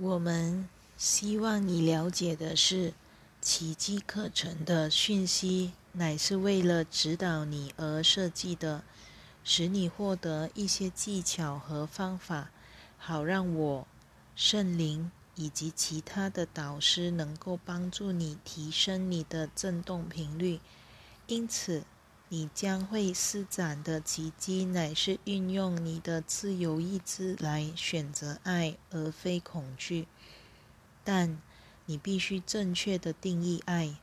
我们希望你了解的是，奇迹课程的讯息乃是为了指导你而设计的，使你获得一些技巧和方法，好让我、圣灵以及其他的导师能够帮助你提升你的振动频率。因此，你将会施展的奇迹，乃是运用你的自由意志来选择爱，而非恐惧。但你必须正确的定义爱。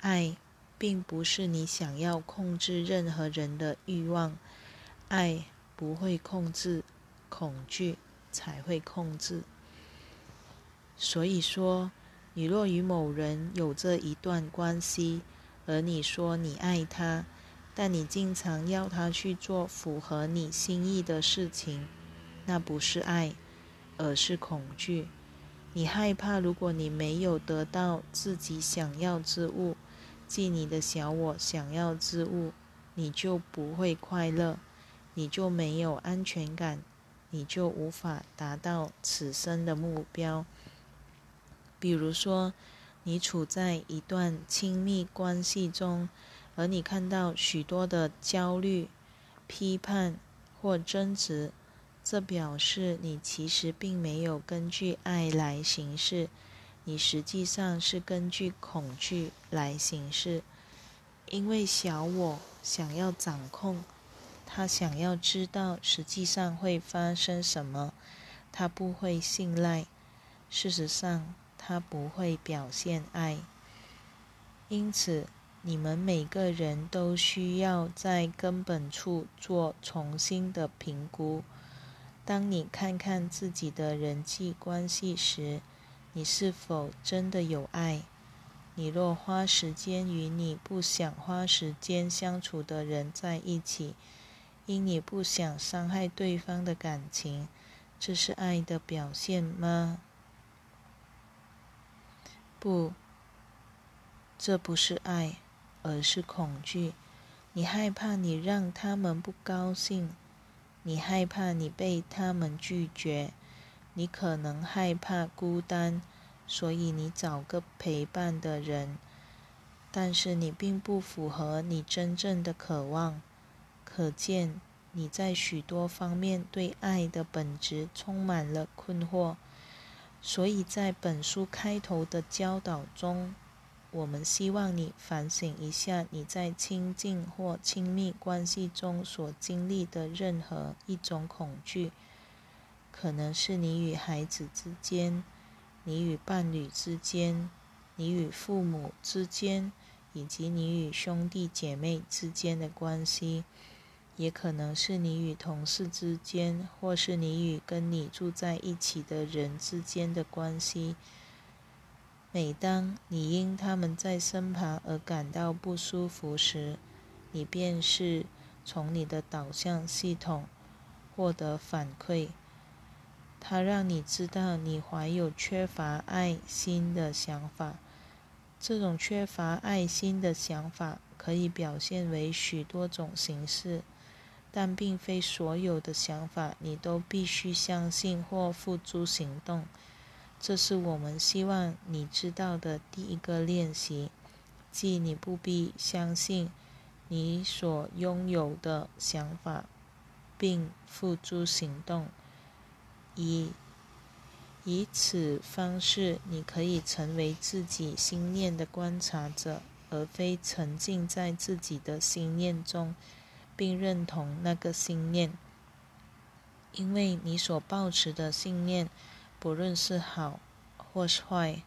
爱并不是你想要控制任何人的欲望。爱不会控制，恐惧才会控制。所以说，你若与某人有着一段关系，而你说你爱他，但你经常要他去做符合你心意的事情，那不是爱，而是恐惧。你害怕，如果你没有得到自己想要之物，即你的小我想要之物，你就不会快乐，你就没有安全感，你就无法达到此生的目标。比如说，你处在一段亲密关系中。而你看到许多的焦虑、批判或争执，这表示你其实并没有根据爱来行事，你实际上是根据恐惧来行事。因为小我想要掌控，他想要知道实际上会发生什么，他不会信赖。事实上，他不会表现爱。因此。你们每个人都需要在根本处做重新的评估。当你看看自己的人际关系时，你是否真的有爱？你若花时间与你不想花时间相处的人在一起，因你不想伤害对方的感情，这是爱的表现吗？不，这不是爱。而是恐惧，你害怕你让他们不高兴，你害怕你被他们拒绝，你可能害怕孤单，所以你找个陪伴的人，但是你并不符合你真正的渴望，可见你在许多方面对爱的本质充满了困惑，所以在本书开头的教导中。我们希望你反省一下你在亲近或亲密关系中所经历的任何一种恐惧，可能是你与孩子之间、你与伴侣之间、你与父母之间，以及你与兄弟姐妹之间的关系，也可能是你与同事之间，或是你与跟你住在一起的人之间的关系。每当你因他们在身旁而感到不舒服时，你便是从你的导向系统获得反馈。它让你知道你怀有缺乏爱心的想法。这种缺乏爱心的想法可以表现为许多种形式，但并非所有的想法你都必须相信或付诸行动。这是我们希望你知道的第一个练习，即你不必相信你所拥有的想法，并付诸行动。以以此方式，你可以成为自己心念的观察者，而非沉浸在自己的心念中，并认同那个心念，因为你所抱持的信念。不论是好或是坏，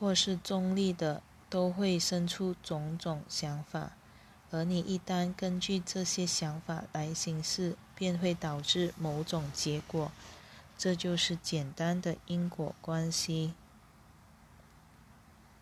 或是中立的，都会生出种种想法，而你一旦根据这些想法来行事，便会导致某种结果。这就是简单的因果关系。